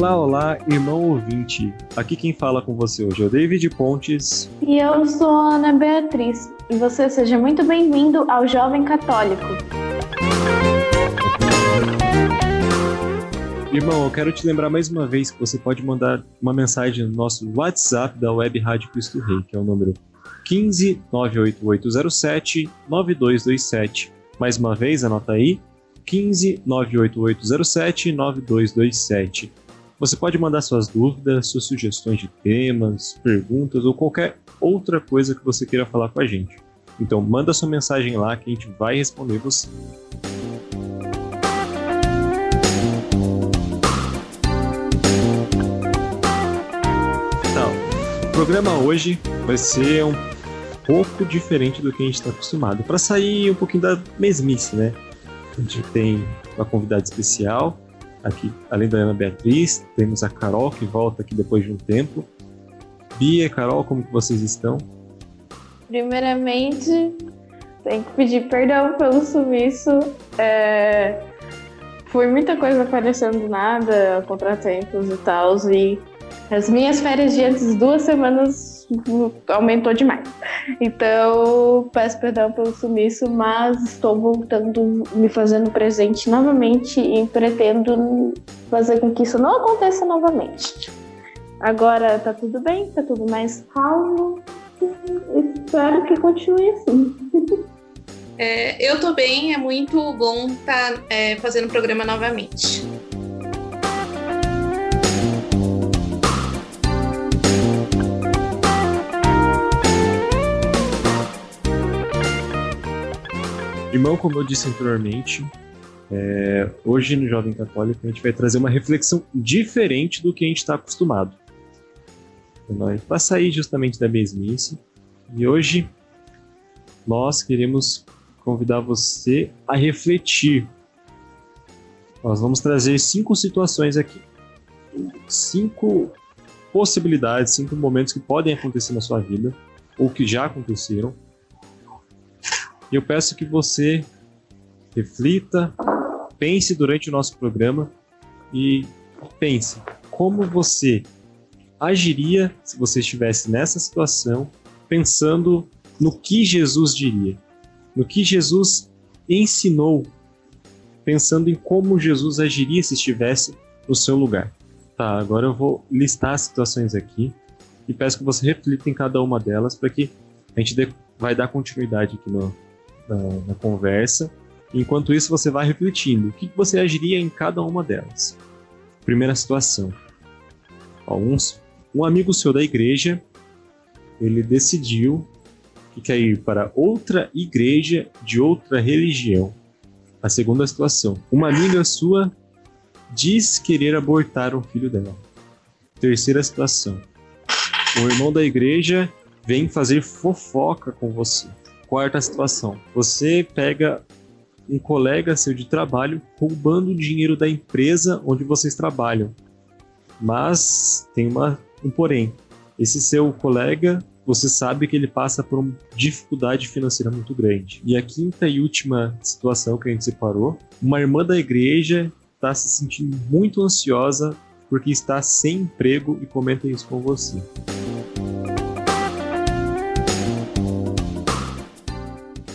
Olá, olá, irmão ouvinte. Aqui quem fala com você hoje é o David Pontes. E eu sou a Ana Beatriz. E você seja muito bem-vindo ao Jovem Católico. Irmão, eu quero te lembrar mais uma vez que você pode mandar uma mensagem no nosso WhatsApp da Web Rádio Cristo Rei, que é o número 15 98807 9227. Mais uma vez, anota aí, 15 98807 9227. Você pode mandar suas dúvidas, suas sugestões de temas, perguntas ou qualquer outra coisa que você queira falar com a gente. Então manda sua mensagem lá que a gente vai responder você. Então, o programa hoje vai ser um pouco diferente do que a gente está acostumado, para sair um pouquinho da mesmice, né? A gente tem uma convidada especial, aqui, além da Ana Beatriz, temos a Carol, que volta aqui depois de um tempo. Bia e Carol, como que vocês estão? Primeiramente, tenho que pedir perdão pelo sumiço. É... Foi muita coisa aparecendo do nada, contratempos e tal, e as minhas férias de antes duas semanas aumentou demais. Então, peço perdão pelo sumiço, mas estou voltando, me fazendo presente novamente e pretendo fazer com que isso não aconteça novamente. Agora tá tudo bem, tá tudo mais calmo. Espero que continue assim. É, eu tô bem, é muito bom estar tá, é, fazendo o programa novamente. Irmão, como eu disse anteriormente, é, hoje no Jovem Católico a gente vai trazer uma reflexão diferente do que a gente está acostumado. Para sair justamente da mesmice. E hoje nós queremos convidar você a refletir. Nós vamos trazer cinco situações aqui. Cinco possibilidades, cinco momentos que podem acontecer na sua vida, ou que já aconteceram, e eu peço que você reflita, pense durante o nosso programa e pense como você agiria se você estivesse nessa situação, pensando no que Jesus diria, no que Jesus ensinou, pensando em como Jesus agiria se estivesse no seu lugar. Tá, agora eu vou listar as situações aqui e peço que você reflita em cada uma delas para que a gente dê, vai dar continuidade aqui no, na, na conversa. Enquanto isso, você vai refletindo. O que você agiria em cada uma delas? Primeira situação. Ó, um, um amigo seu da igreja, ele decidiu que quer ir para outra igreja de outra religião. A segunda situação. Uma amiga sua diz querer abortar um filho dela. Terceira situação. Um irmão da igreja vem fazer fofoca com você. Quarta situação: você pega um colega seu de trabalho roubando o dinheiro da empresa onde vocês trabalham. Mas tem uma, um porém. Esse seu colega, você sabe que ele passa por uma dificuldade financeira muito grande. E a quinta e última situação que a gente separou: uma irmã da igreja está se sentindo muito ansiosa porque está sem emprego e comenta isso com você.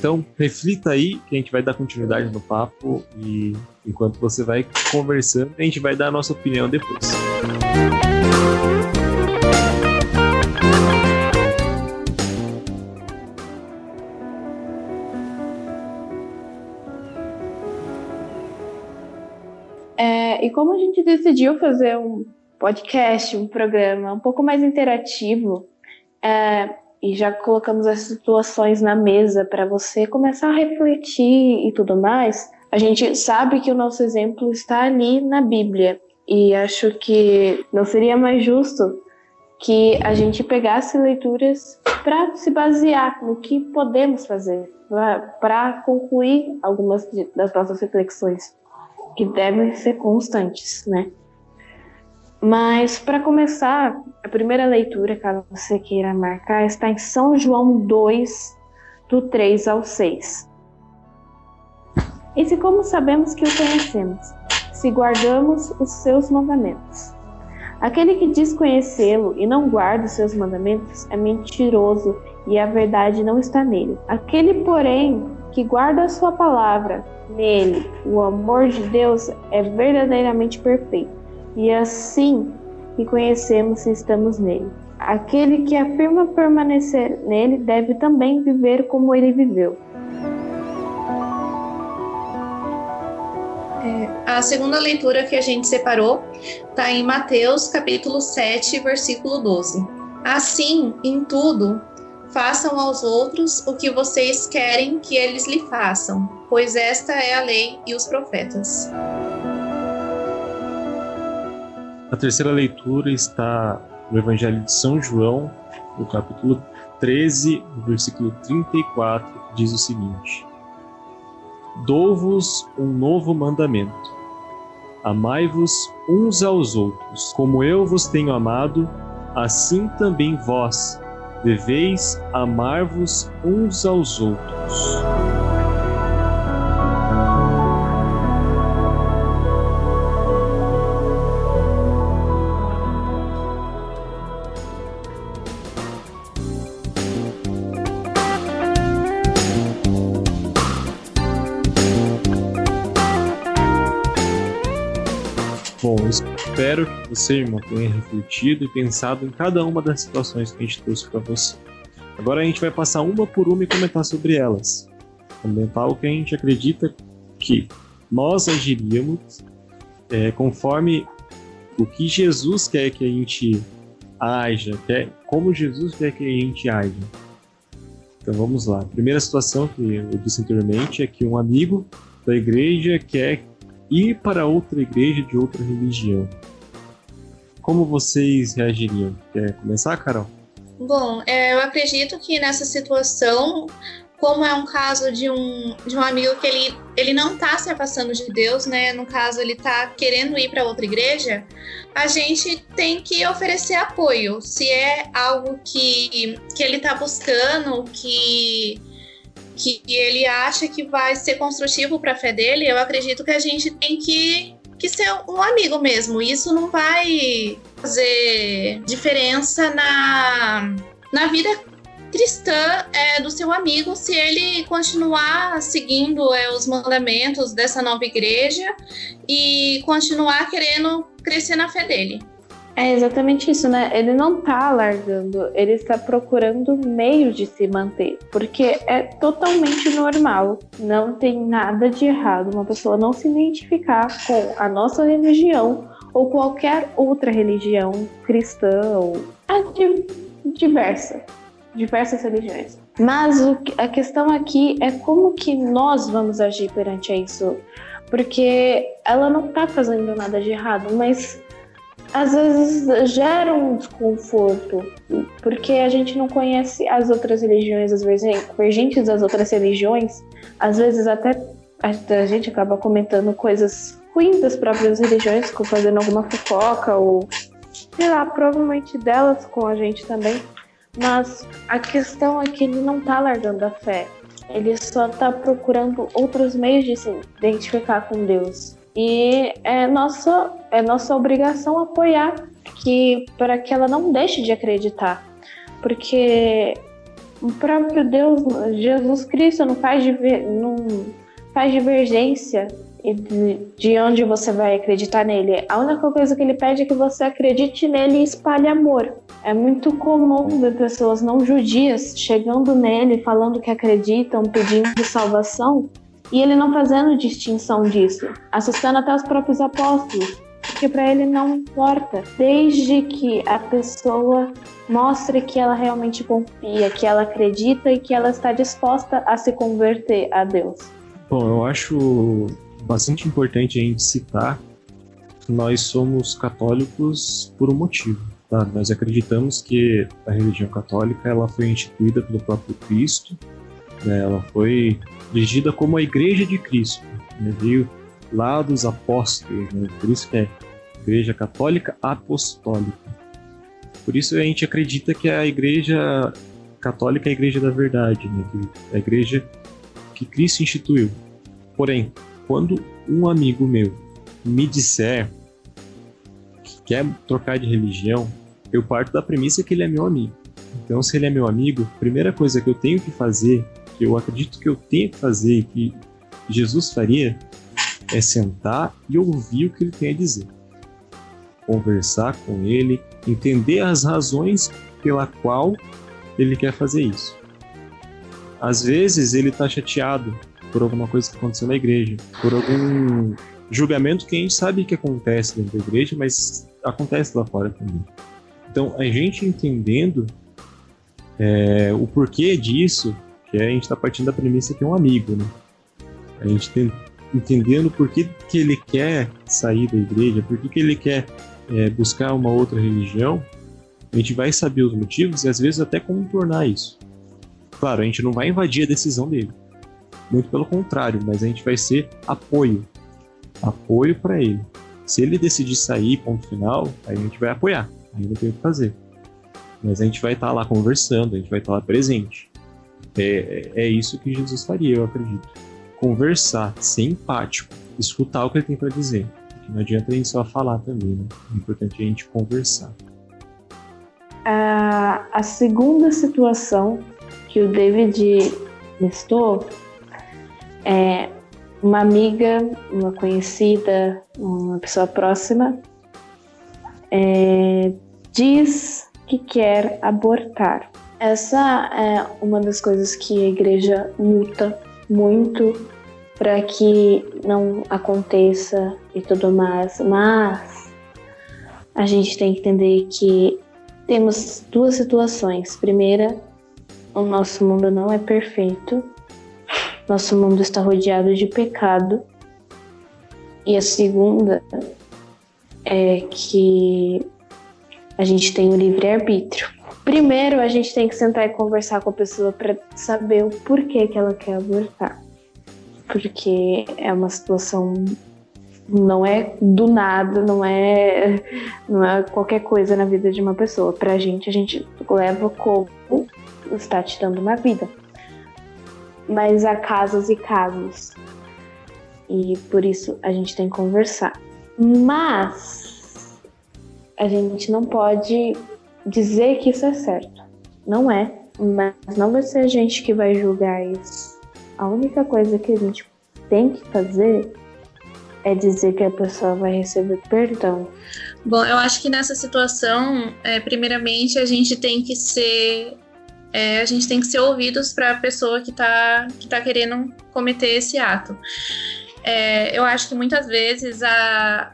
Então, reflita aí que a gente vai dar continuidade no papo e enquanto você vai conversando, a gente vai dar a nossa opinião depois. É, e como a gente decidiu fazer um podcast, um programa um pouco mais interativo, é, e já colocamos as situações na mesa para você começar a refletir e tudo mais, a gente sabe que o nosso exemplo está ali na Bíblia. E acho que não seria mais justo que a gente pegasse leituras para se basear no que podemos fazer, para concluir algumas das nossas reflexões, que devem ser constantes, né? Mas, para começar, a primeira leitura, caso você queira marcar, está em São João 2, do 3 ao 6. E se como sabemos que o conhecemos, se guardamos os seus mandamentos. Aquele que diz conhecê-lo e não guarda os seus mandamentos é mentiroso e a verdade não está nele. Aquele, porém, que guarda a sua palavra, nele, o amor de Deus é verdadeiramente perfeito. E assim que conhecemos se estamos nele. Aquele que afirma permanecer nele deve também viver como ele viveu. É, a segunda leitura que a gente separou está em Mateus capítulo 7, versículo 12. Assim, em tudo, façam aos outros o que vocês querem que eles lhe façam, pois esta é a lei e os profetas. A terceira leitura está no Evangelho de São João, no capítulo 13, versículo 34, que diz o seguinte: Dou-vos um novo mandamento. Amai-vos uns aos outros. Como eu vos tenho amado, assim também vós deveis amar-vos uns aos outros. Bom, espero que você, irmão, tenha refletido e pensado em cada uma das situações que a gente trouxe para você. Agora a gente vai passar uma por uma e comentar sobre elas. Comentar o que a gente acredita que nós agiríamos é, conforme o que Jesus quer que a gente haja, quer, como Jesus quer que a gente haja. Então vamos lá. A primeira situação que eu disse anteriormente é que um amigo da igreja quer ir para outra igreja de outra religião. Como vocês reagiriam? Quer começar, Carol? Bom, é, eu acredito que nessa situação, como é um caso de um, de um amigo que ele, ele não está se afastando de Deus, né? No caso, ele está querendo ir para outra igreja, a gente tem que oferecer apoio. Se é algo que, que ele está buscando, que que ele acha que vai ser construtivo para a fé dele, eu acredito que a gente tem que, que ser um amigo mesmo. Isso não vai fazer diferença na, na vida cristã é, do seu amigo se ele continuar seguindo é, os mandamentos dessa nova igreja e continuar querendo crescer na fé dele. É exatamente isso, né? Ele não tá largando, ele está procurando meios de se manter, porque é totalmente normal, não tem nada de errado uma pessoa não se identificar com a nossa religião ou qualquer outra religião cristã ou diversa, diversas religiões. Mas o, a questão aqui é como que nós vamos agir perante isso, porque ela não tá fazendo nada de errado, mas às vezes gera um desconforto, porque a gente não conhece as outras religiões, as vergentes das outras religiões, às vezes até a gente acaba comentando coisas ruins das próprias religiões, fazendo alguma fofoca ou sei lá, provavelmente delas com a gente também. Mas a questão é que ele não tá largando a fé. Ele só tá procurando outros meios de se identificar com Deus. E é nossa, é nossa obrigação apoiar que para que ela não deixe de acreditar. Porque o próprio Deus, Jesus Cristo, não faz, diver, não faz divergência de, de onde você vai acreditar nele. A única coisa que ele pede é que você acredite nele e espalhe amor. É muito comum ver pessoas não judias chegando nele, falando que acreditam, pedindo salvação, e ele não fazendo distinção disso, assustando até os próprios apóstolos, porque para ele não importa, desde que a pessoa mostre que ela realmente confia, que ela acredita e que ela está disposta a se converter a Deus. Bom, eu acho bastante importante a gente citar que nós somos católicos por um motivo. Tá? Nós acreditamos que a religião católica ela foi instituída pelo próprio Cristo, né? ela foi dirigida como a Igreja de Cristo, né? veio lá dos apóstolos, né? por isso que é Igreja Católica Apostólica. Por isso a gente acredita que a Igreja Católica é a Igreja da Verdade, né? é a Igreja que Cristo instituiu. Porém, quando um amigo meu me disser quer trocar de religião, eu parto da premissa que ele é meu amigo. Então, se ele é meu amigo, a primeira coisa que eu tenho que fazer, que eu acredito que eu tenho que fazer e que Jesus faria, é sentar e ouvir o que ele tem a dizer. Conversar com ele, entender as razões pela qual ele quer fazer isso. Às vezes ele está chateado por alguma coisa que aconteceu na igreja, por algum julgamento que a gente sabe que acontece dentro da igreja, mas acontece lá fora também. Então, a gente entendendo é, o porquê disso, que a gente está partindo da premissa que é um amigo, né? A gente tem, entendendo por que, que ele quer sair da igreja, por que, que ele quer é, buscar uma outra religião, a gente vai saber os motivos e às vezes até contornar isso. Claro, a gente não vai invadir a decisão dele. Muito pelo contrário, mas a gente vai ser apoio. Apoio para ele. Se ele decidir sair, ponto final, aí a gente vai apoiar. Aí não tem o que fazer. Mas a gente vai estar tá lá conversando, a gente vai estar tá lá presente. É, é, isso que Jesus faria, eu acredito. Conversar, ser empático, escutar o que ele tem para dizer. Não adianta a gente só falar também, né? É importante a gente conversar. A, a segunda situação que o David listou é uma amiga, uma conhecida, uma pessoa próxima é, diz que quer abortar. Essa é uma das coisas que a igreja luta muito para que não aconteça e tudo mais, mas a gente tem que entender que temos duas situações. Primeira, o nosso mundo não é perfeito, nosso mundo está rodeado de pecado. E a segunda é que a gente tem o livre-arbítrio. Primeiro, a gente tem que sentar e conversar com a pessoa para saber o porquê que ela quer abortar. Porque é uma situação não é do nada, não é não é qualquer coisa na vida de uma pessoa. Pra gente, a gente leva como está te dando uma vida. Mas há casos e casos. E por isso a gente tem que conversar. Mas a gente não pode dizer que isso é certo. Não é. Mas não vai ser a gente que vai julgar isso. A única coisa que a gente tem que fazer é dizer que a pessoa vai receber perdão. Bom, eu acho que nessa situação, é, primeiramente, a gente tem que ser. É, a gente tem que ser ouvidos para a pessoa que está que tá querendo cometer esse ato. É, eu acho que muitas vezes a,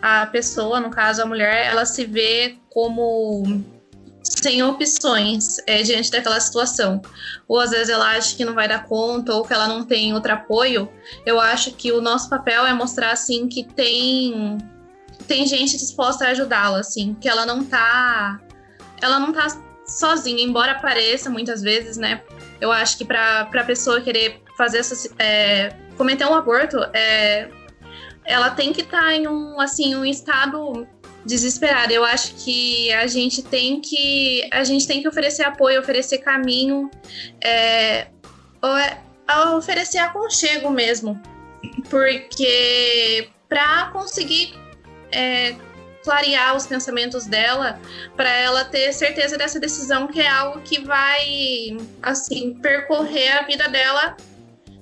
a pessoa, no caso a mulher, ela se vê como sem opções é, diante daquela situação. Ou às vezes ela acha que não vai dar conta ou que ela não tem outro apoio. Eu acho que o nosso papel é mostrar assim que tem tem gente disposta a ajudá-la, assim, que ela não tá ela não tá sozinha, embora pareça muitas vezes, né? Eu acho que para a pessoa querer fazer essa é, cometer um aborto, é, ela tem que estar tá em um assim um estado desesperado. Eu acho que a gente tem que a gente tem que oferecer apoio, oferecer caminho, é, é oferecer aconchego mesmo, porque para conseguir é, clarear os pensamentos dela, para ela ter certeza dessa decisão que é algo que vai assim percorrer a vida dela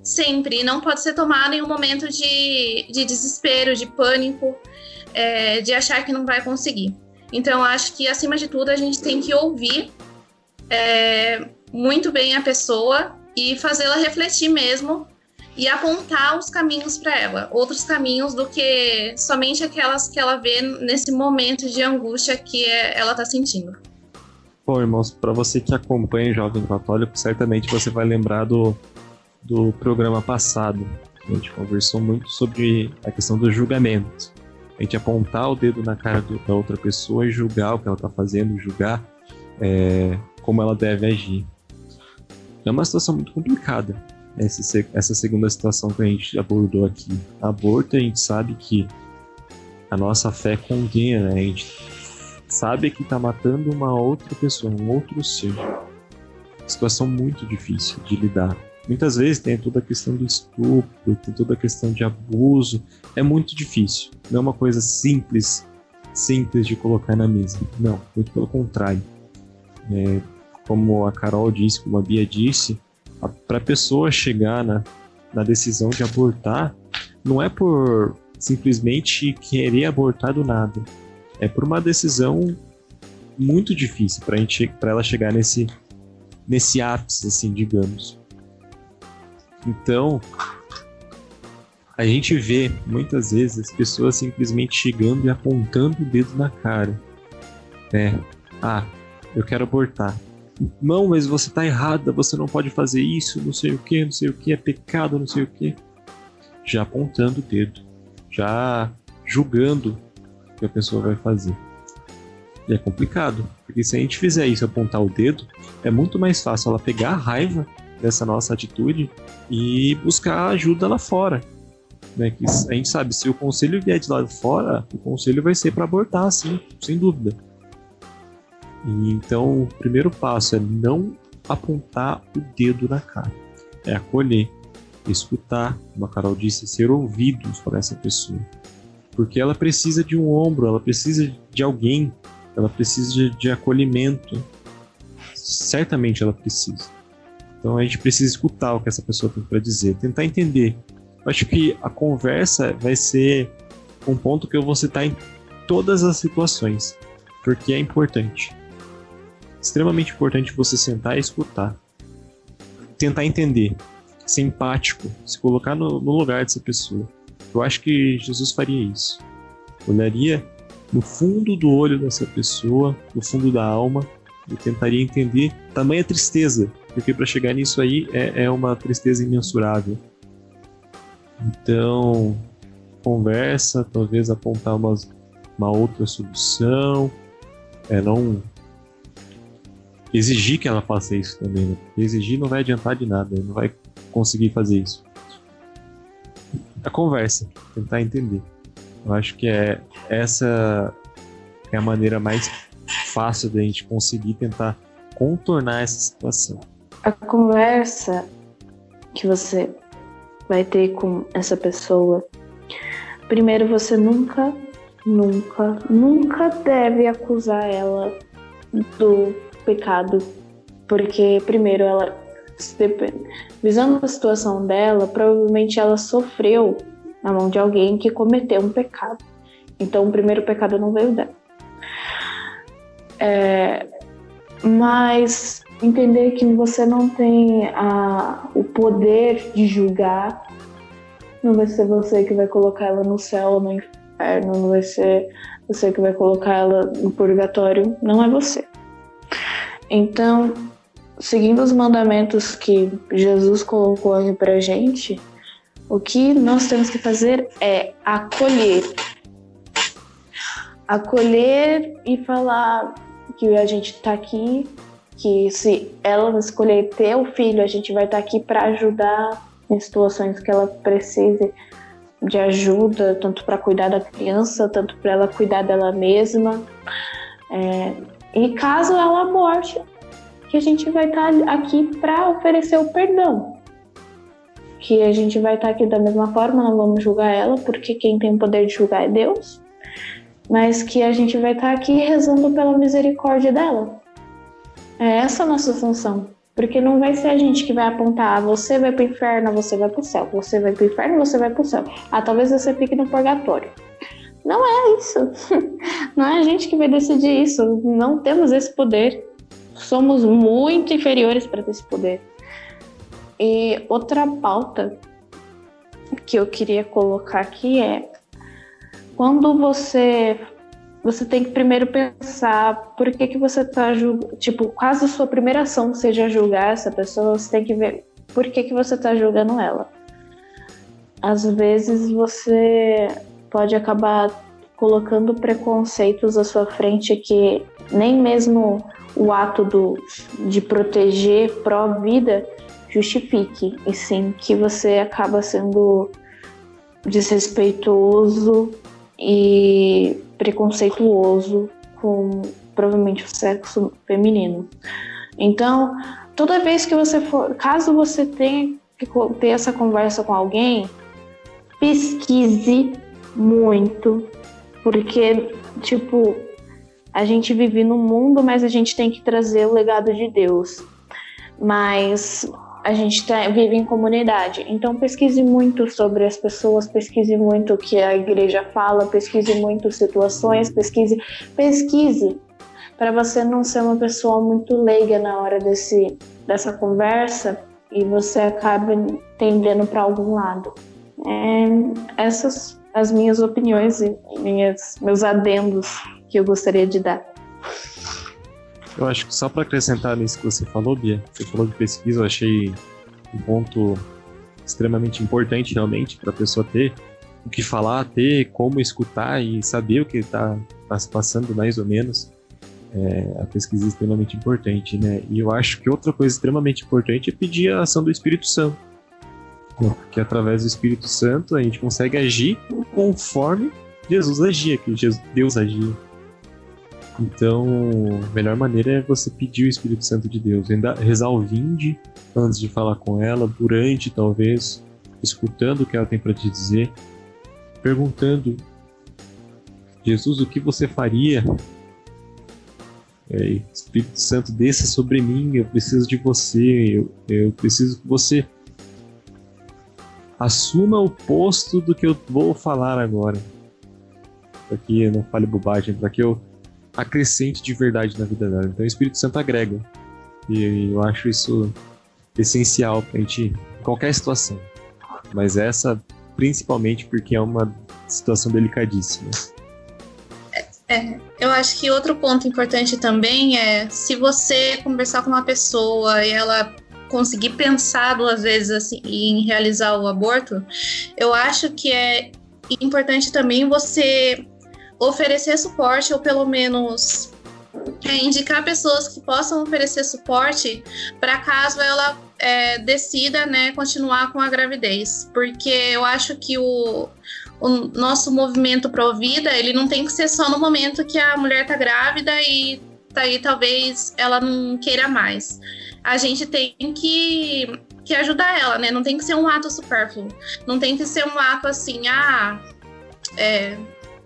sempre. E não pode ser tomado em um momento de, de desespero, de pânico, é, de achar que não vai conseguir. Então, acho que, acima de tudo, a gente tem que ouvir é, muito bem a pessoa e fazê-la refletir mesmo e apontar os caminhos para ela, outros caminhos do que somente aquelas que ela vê nesse momento de angústia que é, ela está sentindo. Bom, irmãos, para você que acompanha o Jovem Católico, certamente você vai lembrar do do programa passado. A gente conversou muito sobre a questão do julgamento. A gente apontar o dedo na cara do, da outra pessoa e julgar o que ela está fazendo, julgar é, como ela deve agir. É uma situação muito complicada, essa, essa segunda situação que a gente abordou aqui. Aborto, a gente sabe que a nossa fé condena, né? a gente sabe que está matando uma outra pessoa, um outro ser. Situação muito difícil de lidar. Muitas vezes tem toda a questão do estupro, tem toda a questão de abuso. É muito difícil. Não é uma coisa simples simples de colocar na mesa. Não, muito pelo contrário. É, como a Carol disse, como a Bia disse, para a pessoa chegar na, na decisão de abortar, não é por simplesmente querer abortar do nada. É por uma decisão muito difícil para ela chegar nesse, nesse ápice, assim, digamos. Então, a gente vê muitas vezes as pessoas simplesmente chegando e apontando o dedo na cara. É, ah, eu quero abortar. Não, mas você tá errada, você não pode fazer isso, não sei o que, não sei o que, é pecado, não sei o que. Já apontando o dedo, já julgando o que a pessoa vai fazer. E é complicado, porque se a gente fizer isso, apontar o dedo, é muito mais fácil ela pegar a raiva dessa nossa atitude e buscar ajuda lá fora. Né? Que a gente sabe, se o conselho vier de lá fora, o conselho vai ser para abortar, sim, sem dúvida. E então, o primeiro passo é não apontar o dedo na cara, é acolher, escutar, como a Carol disse, ser ouvidos por essa pessoa. Porque ela precisa de um ombro, ela precisa de alguém, ela precisa de, de acolhimento. Certamente ela precisa. Então a gente precisa escutar o que essa pessoa tem para dizer, tentar entender. Eu acho que a conversa vai ser um ponto que eu vou citar em todas as situações, porque é importante. Extremamente importante você sentar e escutar. Tentar entender, ser empático, se colocar no, no lugar dessa pessoa. Eu acho que Jesus faria isso. Olharia no fundo do olho dessa pessoa, no fundo da alma, e tentaria entender tamanha tristeza porque para chegar nisso aí é, é uma tristeza imensurável. Então, conversa, talvez apontar umas, uma outra solução, é não exigir que ela faça isso também, né? Porque exigir não vai adiantar de nada, não vai conseguir fazer isso. A conversa, tentar entender. Eu acho que é essa é a maneira mais fácil da gente conseguir tentar contornar essa situação a conversa que você vai ter com essa pessoa, primeiro você nunca, nunca, nunca deve acusar ela do pecado, porque primeiro ela, visando a situação dela, provavelmente ela sofreu na mão de alguém que cometeu um pecado. Então o primeiro pecado não veio dela. É, mas entender que você não tem a, o poder de julgar, não vai ser você que vai colocar ela no céu ou no inferno, não vai ser você que vai colocar ela no purgatório, não é você. Então, seguindo os mandamentos que Jesus colocou aqui pra gente, o que nós temos que fazer é acolher. Acolher e falar que a gente está aqui, que se ela escolher ter o filho, a gente vai estar tá aqui para ajudar em situações que ela precise de ajuda, tanto para cuidar da criança, tanto para ela cuidar dela mesma. É, e caso ela aborte, que a gente vai estar tá aqui para oferecer o perdão. Que a gente vai estar tá aqui da mesma forma, não vamos julgar ela, porque quem tem o poder de julgar é Deus mas que a gente vai estar aqui rezando pela misericórdia dela. É essa a nossa função. Porque não vai ser a gente que vai apontar, ah, você vai pro inferno, você vai pro céu, você vai pro inferno, você vai pro céu. Ah, talvez você fique no purgatório. Não é isso. Não é a gente que vai decidir isso. Não temos esse poder. Somos muito inferiores para ter esse poder. E outra pauta que eu queria colocar aqui é quando você você tem que primeiro pensar por que que você está julgando, tipo, quase a sua primeira ação seja julgar essa pessoa, você tem que ver por que que você está julgando ela. Às vezes você pode acabar colocando preconceitos à sua frente que nem mesmo o ato do, de proteger pró-vida justifique, e sim que você acaba sendo desrespeitoso e preconceituoso com provavelmente o sexo feminino. Então, toda vez que você for, caso você tenha que ter essa conversa com alguém, pesquise muito, porque, tipo, a gente vive no mundo, mas a gente tem que trazer o legado de Deus. Mas a gente tá, vive em comunidade. Então pesquise muito sobre as pessoas, pesquise muito o que a igreja fala, pesquise muito situações, pesquise, pesquise para você não ser uma pessoa muito leiga na hora desse, dessa conversa e você acaba tendendo para algum lado. É, essas as minhas opiniões e minhas, meus adendos que eu gostaria de dar. Eu acho que só para acrescentar nisso que você falou, Bia, você falou de pesquisa, eu achei um ponto extremamente importante realmente para a pessoa ter o que falar, ter como escutar e saber o que está tá se passando mais ou menos. É, a pesquisa é extremamente importante, né? E eu acho que outra coisa extremamente importante é pedir a ação do Espírito Santo. Né? Porque através do Espírito Santo a gente consegue agir conforme Jesus agia, que Jesus, Deus agia. Então, a melhor maneira é você pedir o Espírito Santo de Deus, rezar o vinde antes de falar com ela, durante talvez, escutando o que ela tem para te dizer, perguntando: Jesus, o que você faria? É, Espírito Santo, desça sobre mim, eu preciso de você, eu, eu preciso que você assuma o posto do que eu vou falar agora. Para que eu não fale bobagem, para que eu acrescente de verdade na vida dela. Então o Espírito Santo agrega. E eu acho isso essencial pra gente em qualquer situação. Mas essa principalmente porque é uma situação delicadíssima. É, eu acho que outro ponto importante também é se você conversar com uma pessoa e ela conseguir pensar duas vezes assim em realizar o aborto, eu acho que é importante também você oferecer suporte ou pelo menos é, indicar pessoas que possam oferecer suporte para caso ela é, decida né, continuar com a gravidez. Porque eu acho que o, o nosso movimento pro vida ele não tem que ser só no momento que a mulher tá grávida e daí talvez ela não queira mais. A gente tem que, que ajudar ela, né? Não tem que ser um ato supérfluo. Não tem que ser um ato assim, ah, é,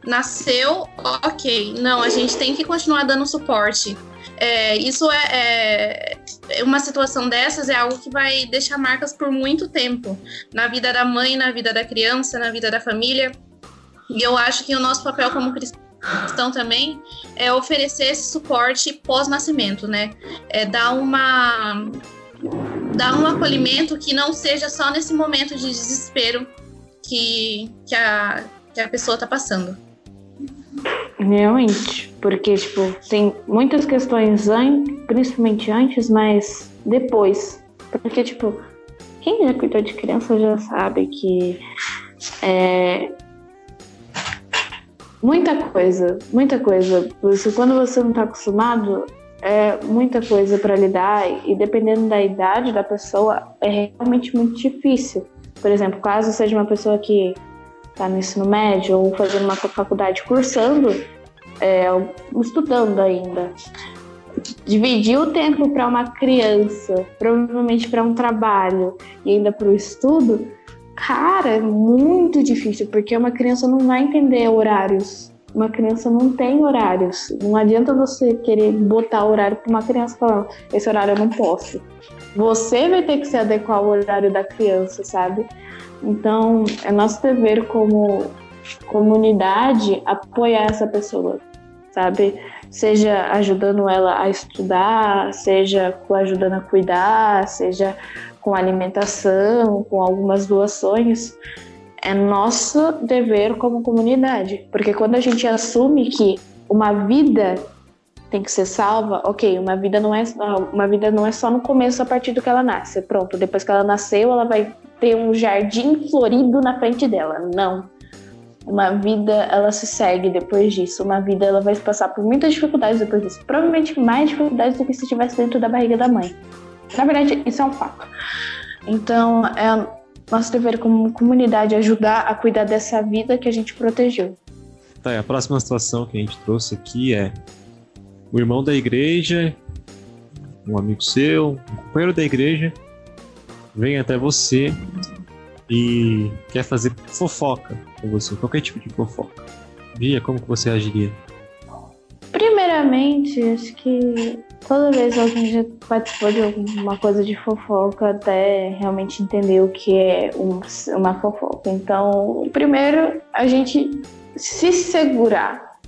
nasceu, ok. Não, a gente tem que continuar dando suporte. É, isso é, é, uma situação dessas é algo que vai deixar marcas por muito tempo na vida da mãe, na vida da criança, na vida da família. E eu acho que o nosso papel como cristão também é oferecer esse suporte pós-nascimento, né? É dar uma dar um acolhimento que não seja só nesse momento de desespero que, que, a, que a pessoa está passando. Realmente, porque tipo, tem muitas questões antes, principalmente antes, mas depois. Porque, tipo, quem já cuidou de criança já sabe que é, muita coisa, muita coisa. Porque quando você não está acostumado, é muita coisa para lidar e dependendo da idade da pessoa, é realmente muito difícil. Por exemplo, caso seja uma pessoa que está no ensino médio ou fazendo uma faculdade cursando, é, estudando ainda. Dividir o tempo para uma criança, provavelmente para um trabalho e ainda para o estudo, cara, é muito difícil, porque uma criança não vai entender horários. Uma criança não tem horários. Não adianta você querer botar horário para uma criança falando, esse horário eu não posso. Você vai ter que se adequar ao horário da criança, sabe? Então, é nosso dever como comunidade apoiar essa pessoa, sabe? Seja ajudando ela a estudar, seja ajudando a cuidar, seja com alimentação, com algumas doações. É nosso dever como comunidade, porque quando a gente assume que uma vida tem que ser salva, ok, uma vida não é uma vida não é só no começo a partir do que ela nasce, pronto. Depois que ela nasceu, ela vai ter um jardim florido na frente dela. Não. Uma vida, ela se segue depois disso. Uma vida, ela vai passar por muitas dificuldades depois disso. Provavelmente mais dificuldades do que se estivesse dentro da barriga da mãe. Na verdade, isso é um fato. Então, é nosso dever como comunidade ajudar a cuidar dessa vida que a gente protegeu. Tá, a próxima situação que a gente trouxe aqui é o irmão da igreja, um amigo seu, um companheiro da igreja, vem até você e quer fazer fofoca com você, qualquer tipo de fofoca. Bia, como que você agiria? Primeiramente, acho que toda vez alguém já participou de alguma coisa de fofoca até realmente entender o que é um, uma fofoca. Então, primeiro, a gente se segurar.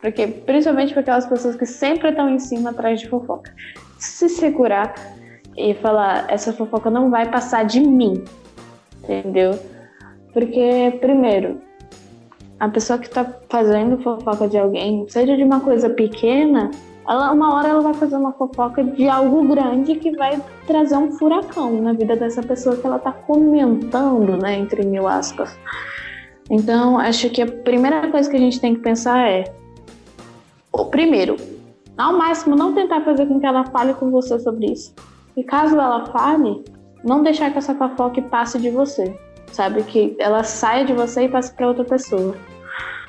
Porque, principalmente para aquelas pessoas que sempre estão em cima atrás de fofoca. Se segurar e falar: essa fofoca não vai passar de mim. Entendeu? Porque, primeiro, a pessoa que está fazendo fofoca de alguém, seja de uma coisa pequena, ela, uma hora ela vai fazer uma fofoca de algo grande que vai trazer um furacão na vida dessa pessoa que ela está comentando, né, entre mil aspas. Então, acho que a primeira coisa que a gente tem que pensar é: o primeiro, ao máximo, não tentar fazer com que ela fale com você sobre isso. E caso ela fale, não deixar que essa fofoca passe de você sabe? Que ela saia de você e passe para outra pessoa.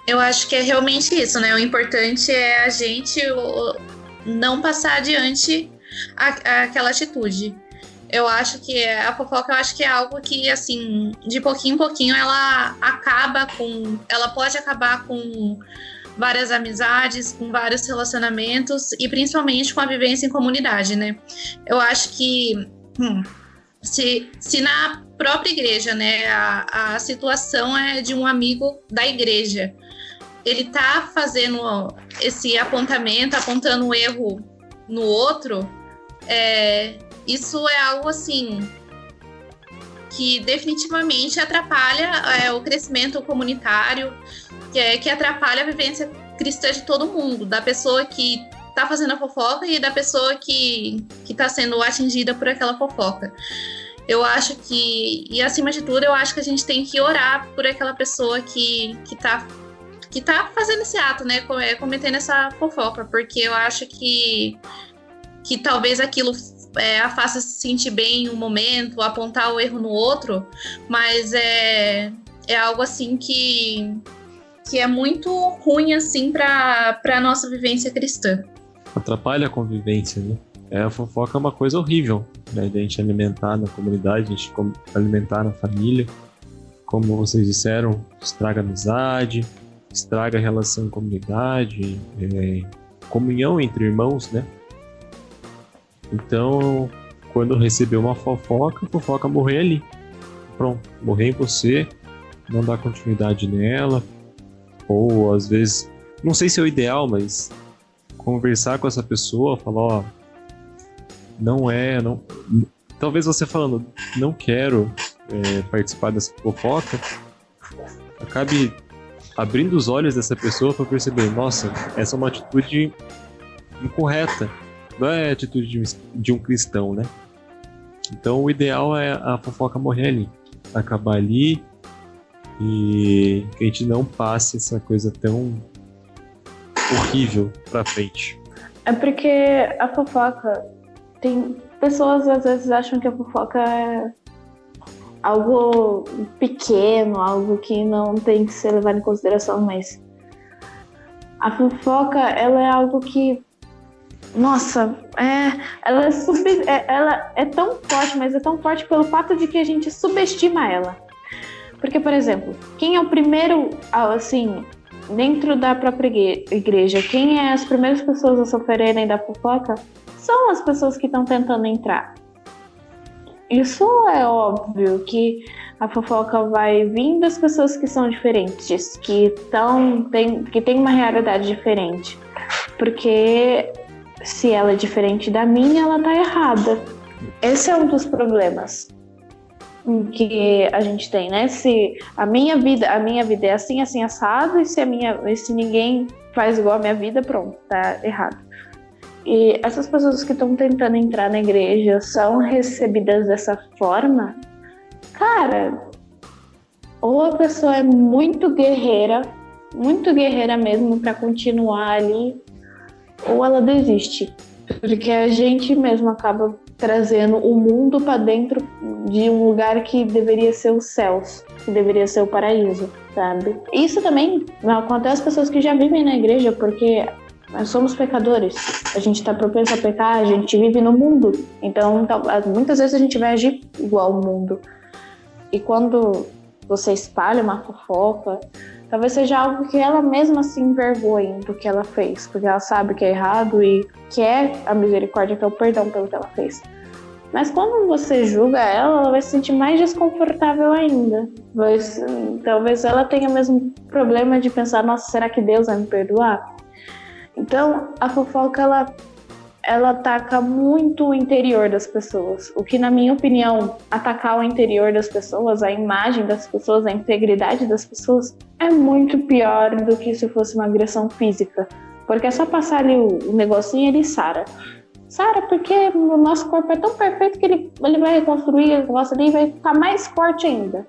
Eu acho que é realmente isso, né? O importante é a gente não passar adiante aquela atitude. Eu acho que a fofoca, eu acho que é algo que, assim, de pouquinho em pouquinho ela acaba com. Ela pode acabar com várias amizades, com vários relacionamentos e principalmente com a vivência em comunidade, né? Eu acho que. Hum, se, se na própria igreja, né, a, a situação é de um amigo da igreja, ele tá fazendo esse apontamento, apontando um erro no outro, é, isso é algo assim que definitivamente atrapalha é, o crescimento comunitário, que, é, que atrapalha a vivência cristã de todo mundo, da pessoa que tá fazendo a fofoca e da pessoa que, que tá sendo atingida por aquela fofoca. Eu acho que, e acima de tudo, eu acho que a gente tem que orar por aquela pessoa que, que tá que tá fazendo esse ato, né? É, cometendo essa fofoca, porque eu acho que, que talvez aquilo é, a faça se sentir bem em um momento, apontar o erro no outro, mas é, é algo assim que, que é muito ruim assim para a nossa vivência cristã atrapalha a convivência, né? É, a fofoca é uma coisa horrível, né? De a gente alimentar na comunidade, a gente alimentar na família. Como vocês disseram, estraga amizade, estraga a relação em comunidade, é, comunhão entre irmãos, né? Então, quando receber uma fofoca, a fofoca morrer ali. Pronto, morrer em você, não dar continuidade nela, ou às vezes, não sei se é o ideal, mas conversar com essa pessoa, falar, ó, não é, não, talvez você falando, não quero é, participar dessa fofoca, acabe abrindo os olhos dessa pessoa para perceber, nossa, essa é uma atitude incorreta, não é atitude de de um cristão, né? Então o ideal é a fofoca morrer ali, acabar ali e que a gente não passe essa coisa tão horrível pra frente. É porque a fofoca tem pessoas às vezes acham que a fofoca é algo pequeno, algo que não tem que ser levado em consideração, mas a fofoca ela é algo que nossa, é, ela, é sub, é, ela é tão forte, mas é tão forte pelo fato de que a gente subestima ela. Porque, por exemplo, quem é o primeiro, assim, dentro da própria igreja, quem é as primeiras pessoas a sofrerem da fofoca são as pessoas que estão tentando entrar. Isso é óbvio que a fofoca vai vir das pessoas que são diferentes, que estão tem, que tem uma realidade diferente. Porque se ela é diferente da minha, ela tá errada. Esse é um dos problemas que a gente tem, né? Se a minha vida, a minha vida é assim, assim assado, e se a minha, se ninguém faz igual a minha vida, pronto, tá errado. E essas pessoas que estão tentando entrar na igreja são recebidas dessa forma, cara, ou a pessoa é muito guerreira, muito guerreira mesmo para continuar ali, ou ela desiste. Porque a gente mesmo acaba trazendo o mundo para dentro de um lugar que deveria ser os céus, que deveria ser o paraíso, sabe? Isso também acontece às pessoas que já vivem na igreja, porque nós somos pecadores. A gente está propenso a pecar, a gente vive no mundo. Então, muitas vezes a gente vai agir igual ao mundo. E quando você espalha uma fofoca, talvez seja algo que ela mesma se envergonhe do que ela fez, porque ela sabe que é errado e quer a misericórdia, que é o perdão pelo que ela fez. Mas quando você julga ela, ela vai se sentir mais desconfortável ainda. Mas, talvez ela tenha o mesmo problema de pensar: nossa, será que Deus vai me perdoar? Então, a fofoca ela ela ataca muito o interior das pessoas. O que, na minha opinião, atacar o interior das pessoas, a imagem das pessoas, a integridade das pessoas, é muito pior do que se fosse uma agressão física. Porque é só passar ali o, negocinho e ele sara. Sara, porque o nosso corpo é tão perfeito que ele, ele vai reconstruir o negócio ali e vai ficar mais forte ainda.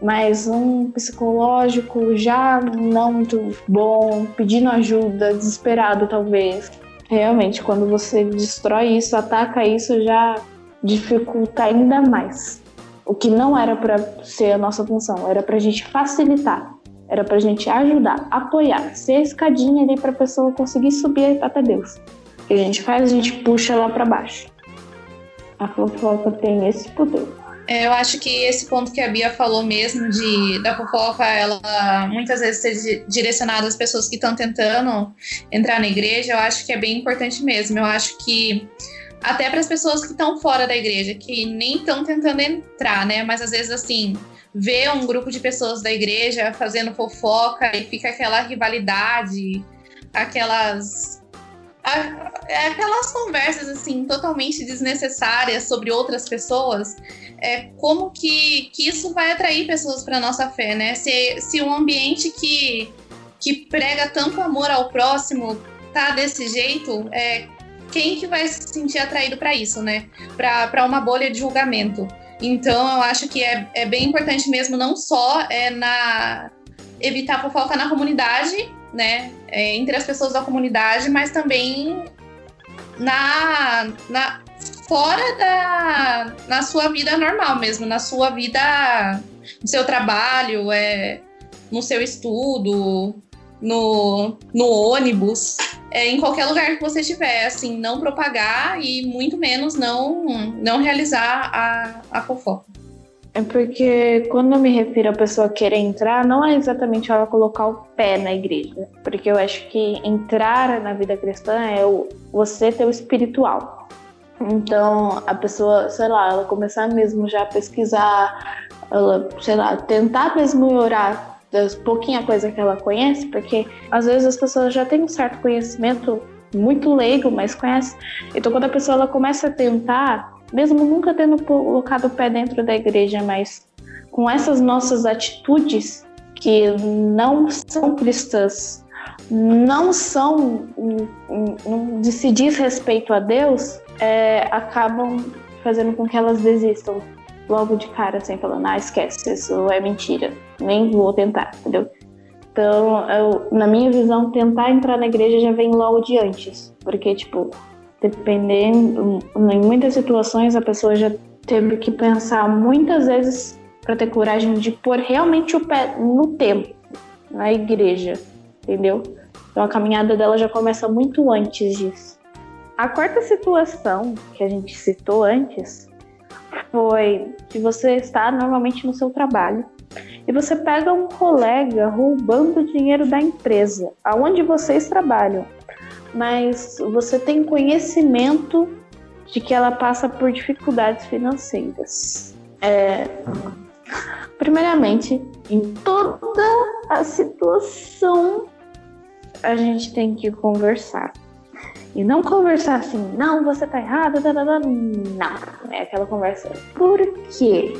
Mas um psicológico já não muito bom, pedindo ajuda, desesperado talvez. Realmente, quando você destrói isso, ataca isso, já dificulta ainda mais. O que não era para ser a nossa função, era para a gente facilitar, era para a gente ajudar, apoiar, ser a escadinha ali para a pessoa conseguir subir até Deus que a gente faz, a gente puxa lá para baixo. A fofoca tem esse poder. É, eu acho que esse ponto que a Bia falou mesmo de da fofoca, ela muitas vezes ser direcionada às pessoas que estão tentando entrar na igreja, eu acho que é bem importante mesmo. Eu acho que até para as pessoas que estão fora da igreja, que nem estão tentando entrar, né? Mas às vezes assim, vê um grupo de pessoas da igreja fazendo fofoca e fica aquela rivalidade, aquelas é aquelas conversas assim totalmente desnecessárias sobre outras pessoas, é como que, que isso vai atrair pessoas para nossa fé, né? Se, se um ambiente que, que prega tanto amor ao próximo tá desse jeito, é, quem que vai se sentir atraído para isso, né? Para uma bolha de julgamento. Então, eu acho que é, é bem importante mesmo, não só é na evitar fofoca na comunidade, né, é, entre as pessoas da comunidade, mas também na, na fora da na sua vida normal mesmo, na sua vida, no seu trabalho, é, no seu estudo, no, no ônibus, é, em qualquer lugar que você estiver, assim, não propagar e muito menos não não realizar a, a fofoca. É porque quando eu me refiro a pessoa querer entrar, não é exatamente ela colocar o pé na igreja. Porque eu acho que entrar na vida cristã é o, você ter o espiritual. Então, a pessoa, sei lá, ela começar mesmo já a pesquisar, ela, sei lá, tentar mesmo orar das pouquinha coisa que ela conhece, porque às vezes as pessoas já têm um certo conhecimento muito leigo, mas conhece. Então, quando a pessoa ela começa a tentar mesmo nunca tendo colocado o pé dentro da igreja, mas com essas nossas atitudes que não são cristãs, não são de se diz respeito a Deus, é, acabam fazendo com que elas desistam logo de cara, assim, falando, ah, esquece, isso é mentira, nem vou tentar, entendeu? Então, eu, na minha visão, tentar entrar na igreja já vem logo de antes, porque, tipo, dependendo, em muitas situações a pessoa já teve que pensar muitas vezes para ter coragem de pôr realmente o pé no templo, na igreja, entendeu? Então a caminhada dela já começa muito antes disso. A quarta situação que a gente citou antes foi de você estar normalmente no seu trabalho e você pega um colega roubando dinheiro da empresa, aonde vocês trabalham mas você tem conhecimento de que ela passa por dificuldades financeiras. É, primeiramente, em toda a situação, a gente tem que conversar. E não conversar assim, não, você tá errado, não. É aquela conversa, por quê?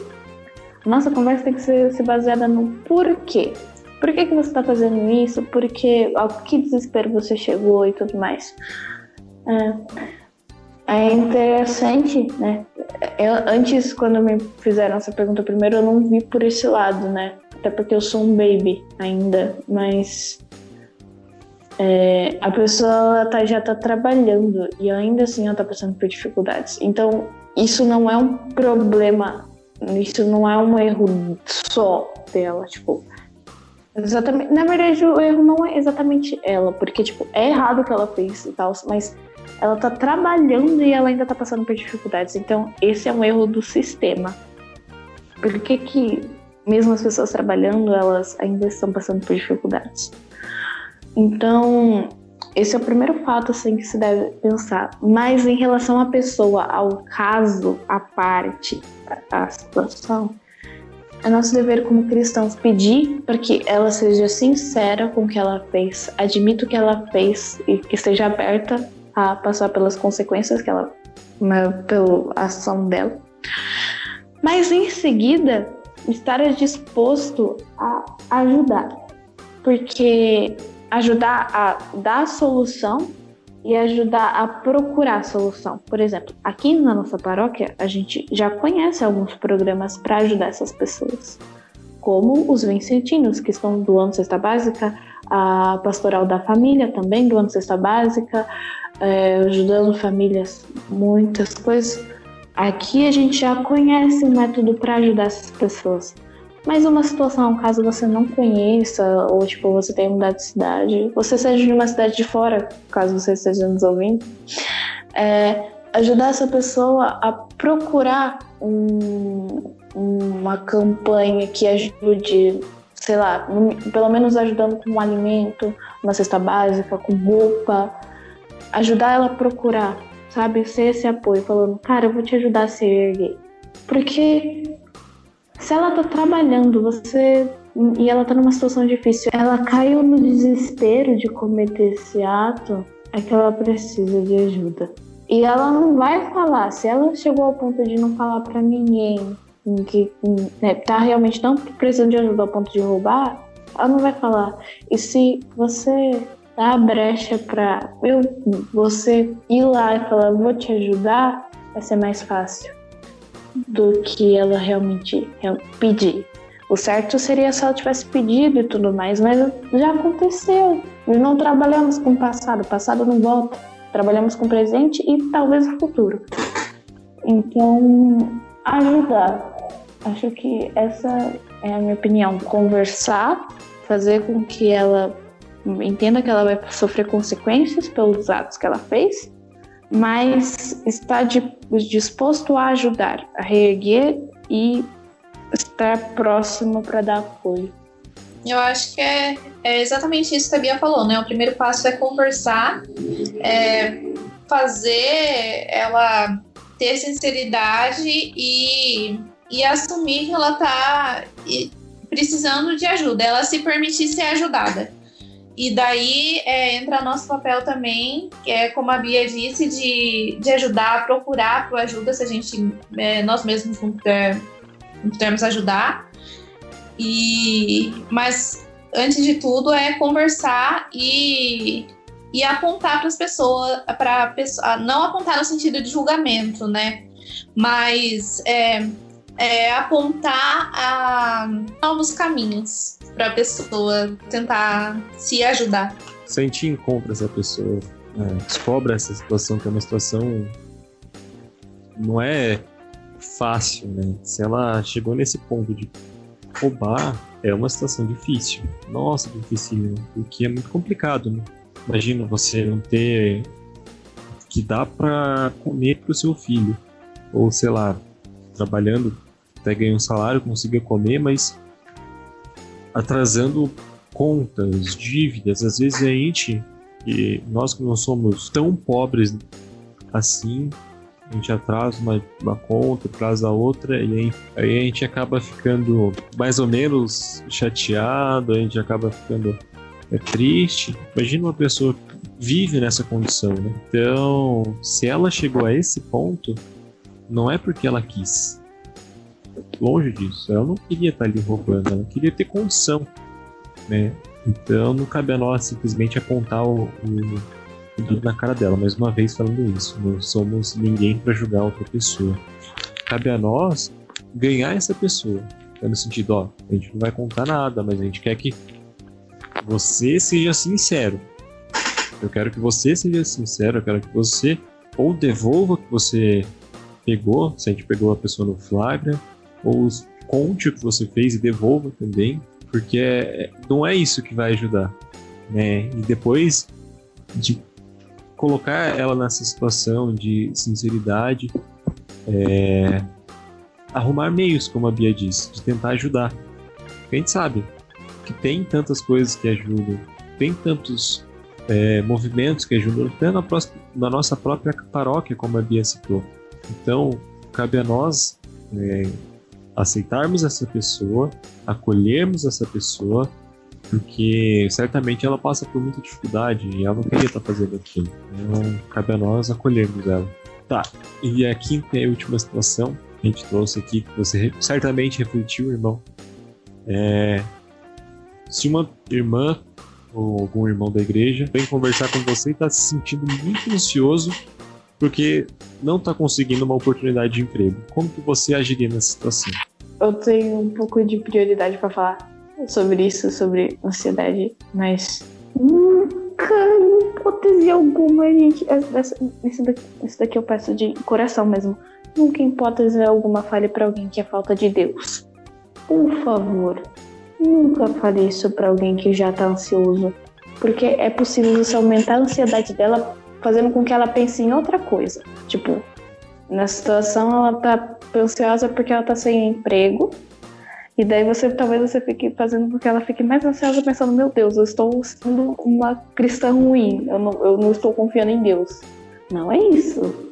Nossa conversa tem que ser, ser baseada no porquê. Por que, que você está fazendo isso? Por que, ao que desespero você chegou e tudo mais. É, é interessante, né? Eu, antes, quando me fizeram essa pergunta primeiro, eu não vi por esse lado, né? Até porque eu sou um baby ainda, mas é, a pessoa tá, já está trabalhando e ainda assim ela está passando por dificuldades. Então, isso não é um problema, isso não é um erro só dela, tipo, Exatamente. Na verdade, o erro não é exatamente ela, porque, tipo, é errado o que ela fez e tal, mas ela tá trabalhando e ela ainda tá passando por dificuldades. Então, esse é um erro do sistema. Por que que mesmo as pessoas trabalhando, elas ainda estão passando por dificuldades. Então, esse é o primeiro fato assim que se deve pensar. Mas em relação à pessoa, ao caso, à parte, à situação, é nosso dever como cristãos pedir para que ela seja sincera com o que ela fez, admita o que ela fez e que esteja aberta a passar pelas consequências que ela, né, pela ação dela. Mas em seguida, estar disposto a ajudar, porque ajudar a dar a solução e ajudar a procurar a solução. Por exemplo, aqui na nossa paróquia, a gente já conhece alguns programas para ajudar essas pessoas, como os Vincentinos, que estão doando cesta básica, a Pastoral da Família também doando cesta básica, é, ajudando famílias, muitas coisas. Aqui a gente já conhece o método para ajudar essas pessoas. Mas uma situação, caso você não conheça, ou tipo, você tenha mudado de cidade, você seja de uma cidade de fora, caso você esteja nos ouvindo, é, ajudar essa pessoa a procurar um, uma campanha que ajude, sei lá, pelo menos ajudando com um alimento, uma cesta básica, com roupa, ajudar ela a procurar, sabe? Ser esse apoio, falando, cara, eu vou te ajudar a ser erguer. Porque se ela tá trabalhando, você e ela tá numa situação difícil, ela caiu no desespero de cometer esse ato, é que ela precisa de ajuda. E ela não vai falar, se ela chegou ao ponto de não falar para ninguém que né, tá realmente não precisando de ajuda ao ponto de roubar, ela não vai falar. E se você dá a brecha para eu, você ir lá e falar, vou te ajudar, vai ser mais fácil do que ela realmente pedir. O certo seria se ela tivesse pedido e tudo mais, mas já aconteceu. Nós não trabalhamos com o passado, o passado não volta. Trabalhamos com o presente e talvez o futuro. Então, ajudar. Acho que essa é a minha opinião. Conversar, fazer com que ela entenda que ela vai sofrer consequências pelos atos que ela fez mas está disposto a ajudar, a reerguer e estar próximo para dar apoio. Eu acho que é, é, exatamente isso que a Bia falou, né? O primeiro passo é conversar, é fazer ela ter sinceridade e, e assumir que ela está precisando de ajuda, ela se permitir ser ajudada. E daí é, entra nosso papel também, que é como a Bia disse, de, de ajudar, procurar por ajuda se a gente, é, nós mesmos não, puder, não pudermos ajudar. E, mas antes de tudo é conversar e, e apontar para as pessoas, para não apontar no sentido de julgamento, né? Mas é, é, apontar a novos caminhos para a pessoa tentar se ajudar. Se a gente encontra essa pessoa, é, descobre essa situação, que é uma situação não é fácil, né? Se ela chegou nesse ponto de roubar, é uma situação difícil. Nossa, difícil, porque é muito complicado, né? Imagina você não ter que dá para comer pro seu filho, ou sei lá, trabalhando até ganha um salário, consiga comer, mas atrasando contas, dívidas. Às vezes a gente, e nós que não somos tão pobres assim, a gente atrasa uma, uma conta, atrasa outra, e aí, aí a gente acaba ficando mais ou menos chateado, a gente acaba ficando é, triste. Imagina uma pessoa que vive nessa condição, né? Então, se ela chegou a esse ponto, não é porque ela quis, longe disso. Ela não queria estar ali roubando, ela queria ter condição, né? Então não cabe a nós simplesmente apontar o, o, o dedo na cara dela. Mais uma vez falando isso, não somos ninguém para julgar outra pessoa. Cabe a nós ganhar essa pessoa. É no sentido, ó, a gente não vai contar nada, mas a gente quer que você seja sincero. Eu quero que você seja sincero, eu quero que você ou devolva o que você pegou, se a gente pegou a pessoa no flagra, ou conte o que você fez e devolva também, porque é, não é isso que vai ajudar, né? E depois de colocar ela nessa situação de sinceridade, é, arrumar meios, como a Bia disse, de tentar ajudar. A gente sabe que tem tantas coisas que ajudam, tem tantos é, movimentos que ajudam até na, próxima, na, nossa própria paróquia, como a Bia citou. Então, cabe a nós é, aceitarmos essa pessoa, acolhermos essa pessoa, porque certamente ela passa por muita dificuldade e ela não queria estar fazendo aquilo. Então, cabe a nós acolhermos ela. Tá, e a quinta e última situação que a gente trouxe aqui, que você certamente refletiu, irmão, é se uma irmã ou algum irmão da igreja vem conversar com você e está se sentindo muito ansioso porque não está conseguindo uma oportunidade de emprego, como que você agiria nessa situação? Eu tenho um pouco de prioridade para falar sobre isso, sobre ansiedade, mas nunca, em hipótese alguma, gente. Isso daqui, isso daqui eu peço de coração mesmo. Nunca, em hipótese alguma, fale para alguém que é falta de Deus. Por favor, Nunca fale isso para alguém que já tá ansioso, porque é possível você aumentar a ansiedade dela fazendo com que ela pense em outra coisa. Tipo, na situação ela tá ansiosa porque ela tá sem emprego, e daí você talvez você fique fazendo com que ela fique mais ansiosa pensando, meu Deus, eu estou sendo uma cristã ruim, eu não, eu não estou confiando em Deus. Não é isso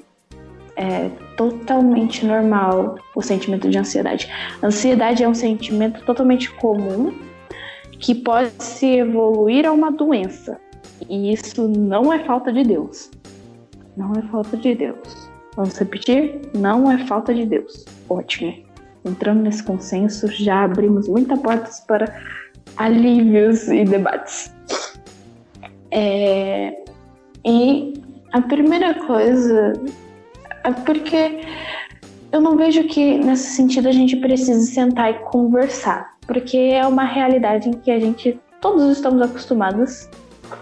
é totalmente normal o sentimento de ansiedade. Ansiedade é um sentimento totalmente comum que pode se evoluir a uma doença. E isso não é falta de Deus. Não é falta de Deus. Vamos repetir? Não é falta de Deus. Ótimo. Entrando nesse consenso, já abrimos muitas portas para alívios e debates. É... E a primeira coisa é porque eu não vejo que nesse sentido a gente precise sentar e conversar, porque é uma realidade em que a gente todos estamos acostumados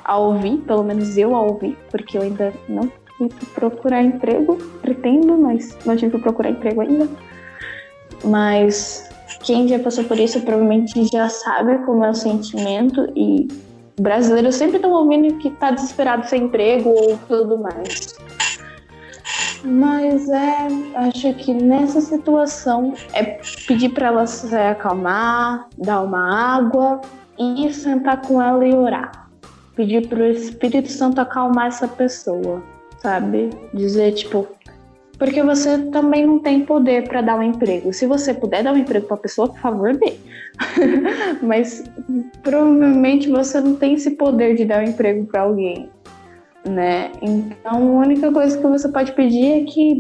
a ouvir, pelo menos eu a ouvir, porque eu ainda não fui procurar emprego, pretendo, mas não tive que procurar emprego ainda. Mas quem já passou por isso provavelmente já sabe como é o sentimento e brasileiros sempre estão ouvindo que está desesperado sem emprego ou tudo mais. Mas é, acho que nessa situação é pedir para ela se acalmar, dar uma água e sentar com ela e orar. Pedir para o Espírito Santo acalmar essa pessoa, sabe? Dizer tipo, porque você também não tem poder para dar um emprego. Se você puder dar um emprego para a pessoa, por favor, dê. Mas provavelmente você não tem esse poder de dar um emprego para alguém né? Então, a única coisa que você pode pedir é que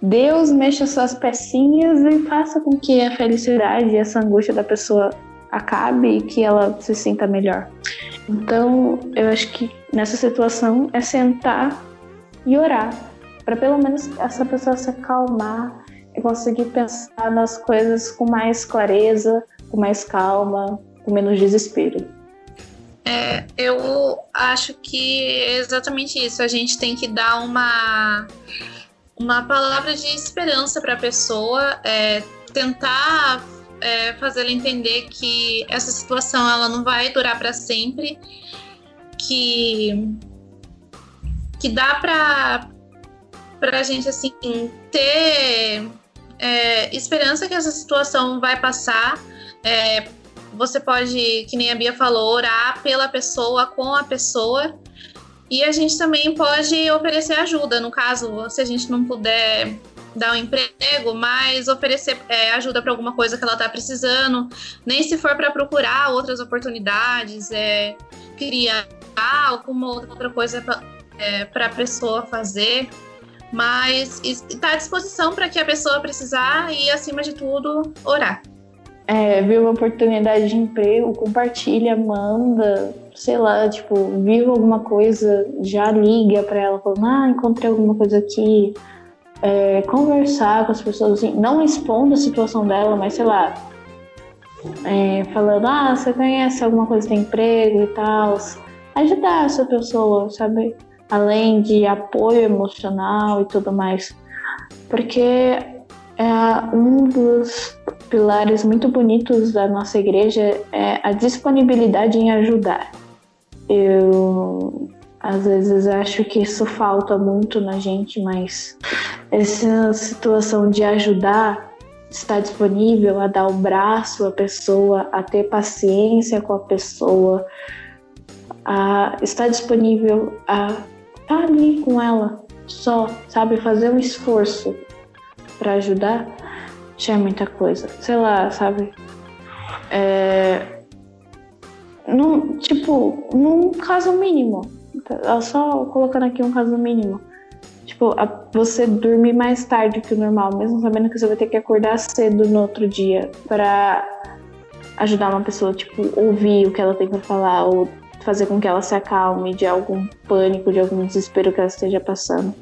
Deus mexa suas pecinhas e faça com que a felicidade e essa angústia da pessoa acabe e que ela se sinta melhor. Então, eu acho que nessa situação é sentar e orar, para pelo menos essa pessoa se acalmar e conseguir pensar nas coisas com mais clareza, com mais calma, com menos desespero. É, eu acho que é exatamente isso. A gente tem que dar uma, uma palavra de esperança para a pessoa, é, tentar é, fazer ela entender que essa situação ela não vai durar para sempre, que que dá para para a gente assim ter é, esperança que essa situação vai passar. É, você pode, que nem a Bia falou, orar pela pessoa, com a pessoa. E a gente também pode oferecer ajuda, no caso, se a gente não puder dar um emprego, mas oferecer é, ajuda para alguma coisa que ela está precisando, nem se for para procurar outras oportunidades, é, criar alguma outra coisa para é, a pessoa fazer, mas está à disposição para que a pessoa precisar e, acima de tudo, orar. É, viu uma oportunidade de emprego, compartilha, manda, sei lá, tipo, viu alguma coisa, já liga para ela, falando, ah, encontrei alguma coisa aqui. É, conversar com as pessoas, assim, não expondo a situação dela, mas sei lá, é, falando, ah, você conhece alguma coisa de emprego e tal. Ajudar essa pessoa, sabe? Além de apoio emocional e tudo mais. Porque é um dos pilares muito bonitos da nossa igreja é a disponibilidade em ajudar. Eu às vezes acho que isso falta muito na gente, mas essa situação de ajudar estar disponível a dar o braço à pessoa, a ter paciência com a pessoa, a estar disponível a estar ali com ela, só, sabe, fazer um esforço para ajudar, já é muita coisa. Sei lá, sabe? É, num, tipo, num caso mínimo. Só colocando aqui um caso mínimo. Tipo, a, você dormir mais tarde que o normal, mesmo sabendo que você vai ter que acordar cedo no outro dia para ajudar uma pessoa, tipo, ouvir o que ela tem para falar ou fazer com que ela se acalme de algum pânico, de algum desespero que ela esteja passando.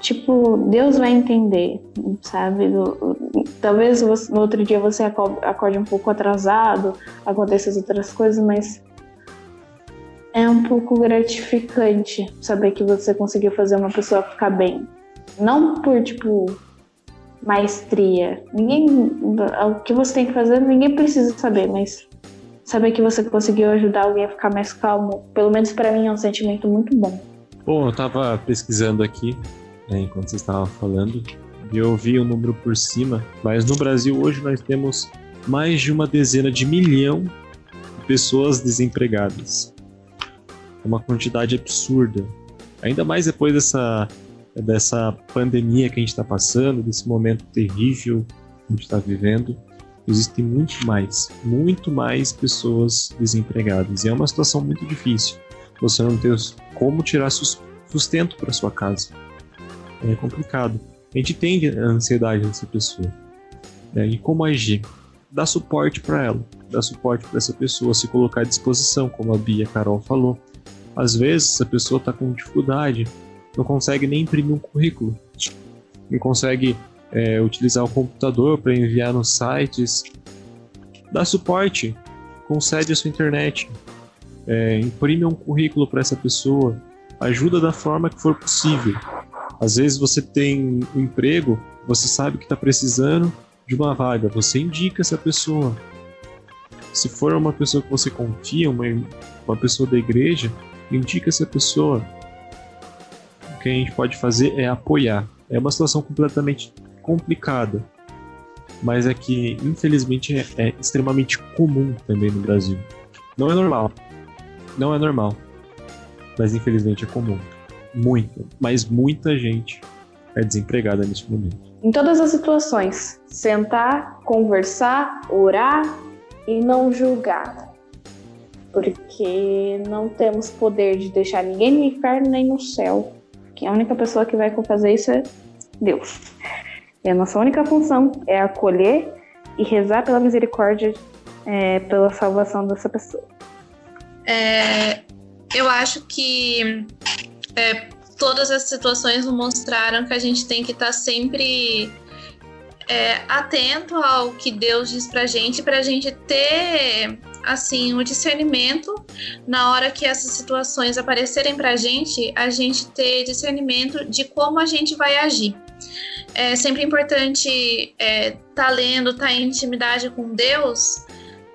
Tipo, Deus vai entender, sabe? Talvez no outro dia você acorde um pouco atrasado, aconteçam outras coisas, mas é um pouco gratificante saber que você conseguiu fazer uma pessoa ficar bem. Não por, tipo, maestria. Ninguém. O que você tem que fazer, ninguém precisa saber, mas saber que você conseguiu ajudar alguém a ficar mais calmo, pelo menos para mim é um sentimento muito bom. Bom, eu tava pesquisando aqui, né, enquanto você estava falando, e eu vi o um número por cima, mas no Brasil hoje nós temos mais de uma dezena de milhão de pessoas desempregadas. É uma quantidade absurda. Ainda mais depois dessa, dessa pandemia que a gente está passando, desse momento terrível que a gente está vivendo. Existem muito mais, muito mais pessoas desempregadas. E é uma situação muito difícil. Você não tem como tirar sustento para sua casa. É complicado. A gente entende a ansiedade dessa pessoa. Né? E como agir? Dar suporte para ela, dar suporte para essa pessoa, se colocar à disposição, como a Bia Carol falou. Às vezes a pessoa está com dificuldade, não consegue nem imprimir um currículo, não consegue é, utilizar o computador para enviar nos sites. Dá suporte, concede a sua internet, é, imprime um currículo para essa pessoa, ajuda da forma que for possível. Às vezes você tem um emprego, você sabe que está precisando de uma vaga, você indica essa pessoa. Se for uma pessoa que você confia, uma, uma pessoa da igreja, indica essa pessoa. O que a gente pode fazer é apoiar. É uma situação completamente complicada, mas é que infelizmente é, é extremamente comum também no Brasil. Não é normal, não é normal, mas infelizmente é comum. Muita, mas muita gente é desempregada neste momento. Em todas as situações, sentar, conversar, orar e não julgar porque não temos poder de deixar ninguém no inferno nem no céu. Que a única pessoa que vai fazer isso é Deus. E a nossa única função é acolher e rezar pela misericórdia, é, pela salvação dessa pessoa. É, eu acho que é, todas as situações mostraram que a gente tem que estar tá sempre é, atento ao que Deus diz pra gente, pra gente ter assim, o discernimento na hora que essas situações aparecerem pra gente, a gente ter discernimento de como a gente vai agir. É sempre importante estar é, tá lendo, estar tá em intimidade com Deus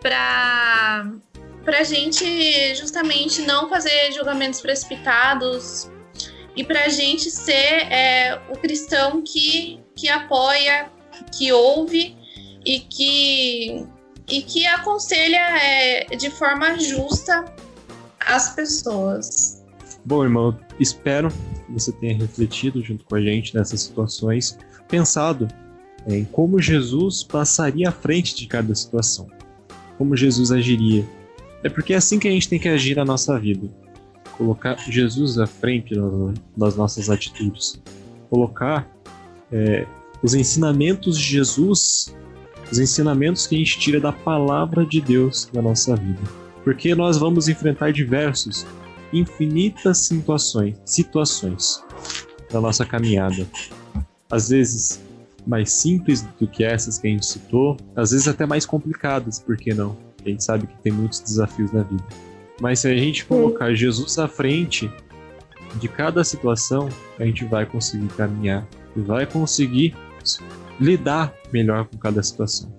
para para a gente justamente não fazer julgamentos precipitados e para a gente ser é, o cristão que, que apoia, que ouve e que e que aconselha é, de forma justa as pessoas. Bom, irmão, espero que você tenha refletido junto com a gente nessas situações, pensado em como Jesus passaria à frente de cada situação, como Jesus agiria. É porque é assim que a gente tem que agir na nossa vida. Colocar Jesus à frente das nossas atitudes. Colocar é, os ensinamentos de Jesus os ensinamentos que a gente tira da palavra de Deus na nossa vida. Porque nós vamos enfrentar diversos, infinitas situações, situações da nossa caminhada. Às vezes mais simples do que essas que a gente citou, às vezes até mais complicadas, por que não? A gente sabe que tem muitos desafios na vida. Mas se a gente colocar Jesus à frente de cada situação, a gente vai conseguir caminhar e vai conseguir lidar melhor com cada situação.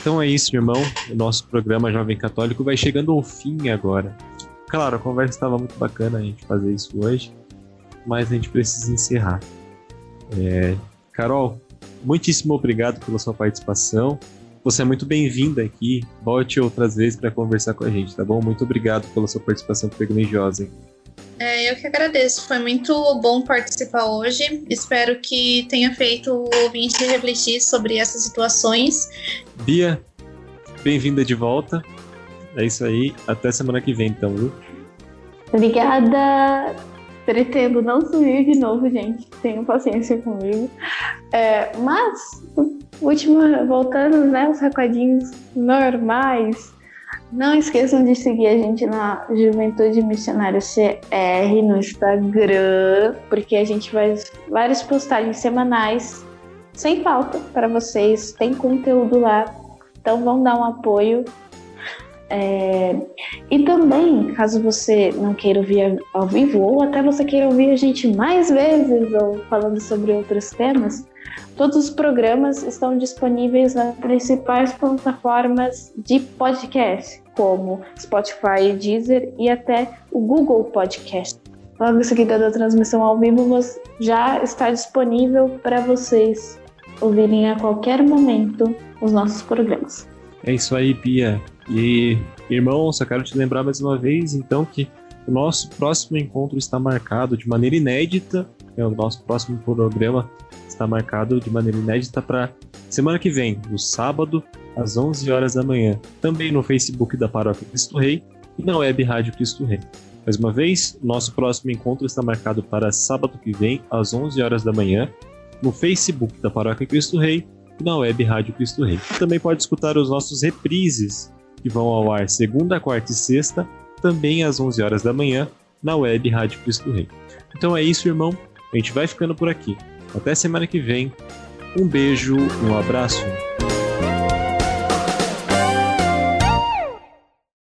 Então é isso, irmão. O nosso programa Jovem Católico vai chegando ao fim agora. Claro, a conversa estava muito bacana a gente fazer isso hoje, mas a gente precisa encerrar. É... Carol, muitíssimo obrigado pela sua participação. Você é muito bem-vinda aqui. Volte outras vezes para conversar com a gente, tá bom? Muito obrigado pela sua participação privilegiosa. É, eu que agradeço. Foi muito bom participar hoje. Espero que tenha feito o ouvinte refletir sobre essas situações. Bia, bem-vinda de volta. É isso aí. Até semana que vem, então, viu? Obrigada. Pretendo não subir de novo, gente. Tenham paciência comigo. É, mas, última, voltando, né? Os recadinhos normais. Não esqueçam de seguir a gente na Juventude Missionária CR no Instagram, porque a gente faz várias postagens semanais sem falta para vocês. Tem conteúdo lá, então vão dar um apoio. É... E também, caso você não queira ouvir ao vivo, ou até você queira ouvir a gente mais vezes, ou falando sobre outros temas, Todos os programas estão disponíveis nas principais plataformas de podcast, como Spotify, Deezer e até o Google Podcast. Logo em seguida da transmissão ao vivo, já está disponível para vocês ouvirem a qualquer momento os nossos programas. É isso aí, Pia. E, irmão, só quero te lembrar mais uma vez, então, que o nosso próximo encontro está marcado de maneira inédita. É o nosso próximo programa está marcado de maneira inédita para semana que vem, no sábado, às 11 horas da manhã, também no Facebook da Paróquia Cristo Rei e na web Rádio Cristo Rei. Mais uma vez, nosso próximo encontro está marcado para sábado que vem, às 11 horas da manhã, no Facebook da Paróquia Cristo Rei e na web Rádio Cristo Rei. Também pode escutar os nossos reprises, que vão ao ar segunda, quarta e sexta, também às 11 horas da manhã, na web Rádio Cristo Rei. Então é isso, irmão. A gente vai ficando por aqui. Até semana que vem. Um beijo, um abraço.